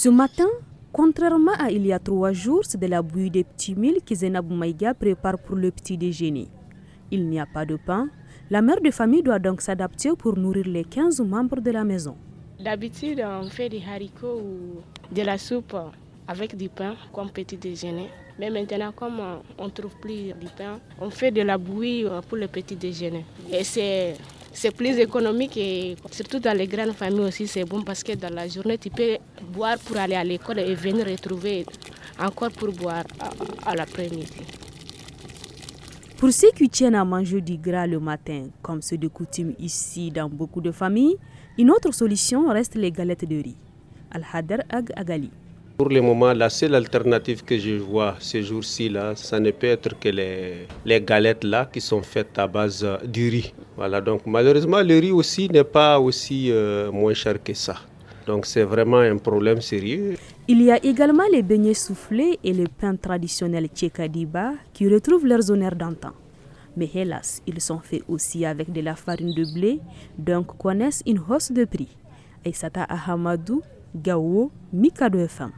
Ce matin, contrairement à il y a trois jours, c'est de la bouillie de petits mille que Zainab Maïga prépare pour le petit déjeuner. Il n'y a pas de pain. La mère de famille doit donc s'adapter pour nourrir les 15 membres de la maison. D'habitude, on fait des haricots ou de la soupe avec du pain comme petit déjeuner. Mais maintenant, comme on ne trouve plus du pain, on fait de la bouillie pour le petit déjeuner. Et c'est c'est plus économique et surtout dans les grandes familles aussi c'est bon parce que dans la journée tu peux boire pour aller à l'école et venir retrouver encore pour boire à, l'après-midi. Pour ceux qui tiennent à manger du gras le matin, comme c'est de coutume ici dans beaucoup de familles, une autre solution reste les galettes de riz. Al-Hader Ag Agali. Pour le moment, la seule alternative que je vois ces jours-ci, là, ça ne peut être que les, les galettes là qui sont faites à base du riz. Voilà, donc malheureusement, le riz aussi n'est pas aussi euh, moins cher que ça. Donc c'est vraiment un problème sérieux. Il y a également les beignets soufflés et le pain traditionnel tchekadiba qui retrouvent leurs honneurs d'antan. Mais hélas, ils sont faits aussi avec de la farine de blé, donc connaissent une hausse de prix. Aïsata Ahamadou, Gao, Mikado FM.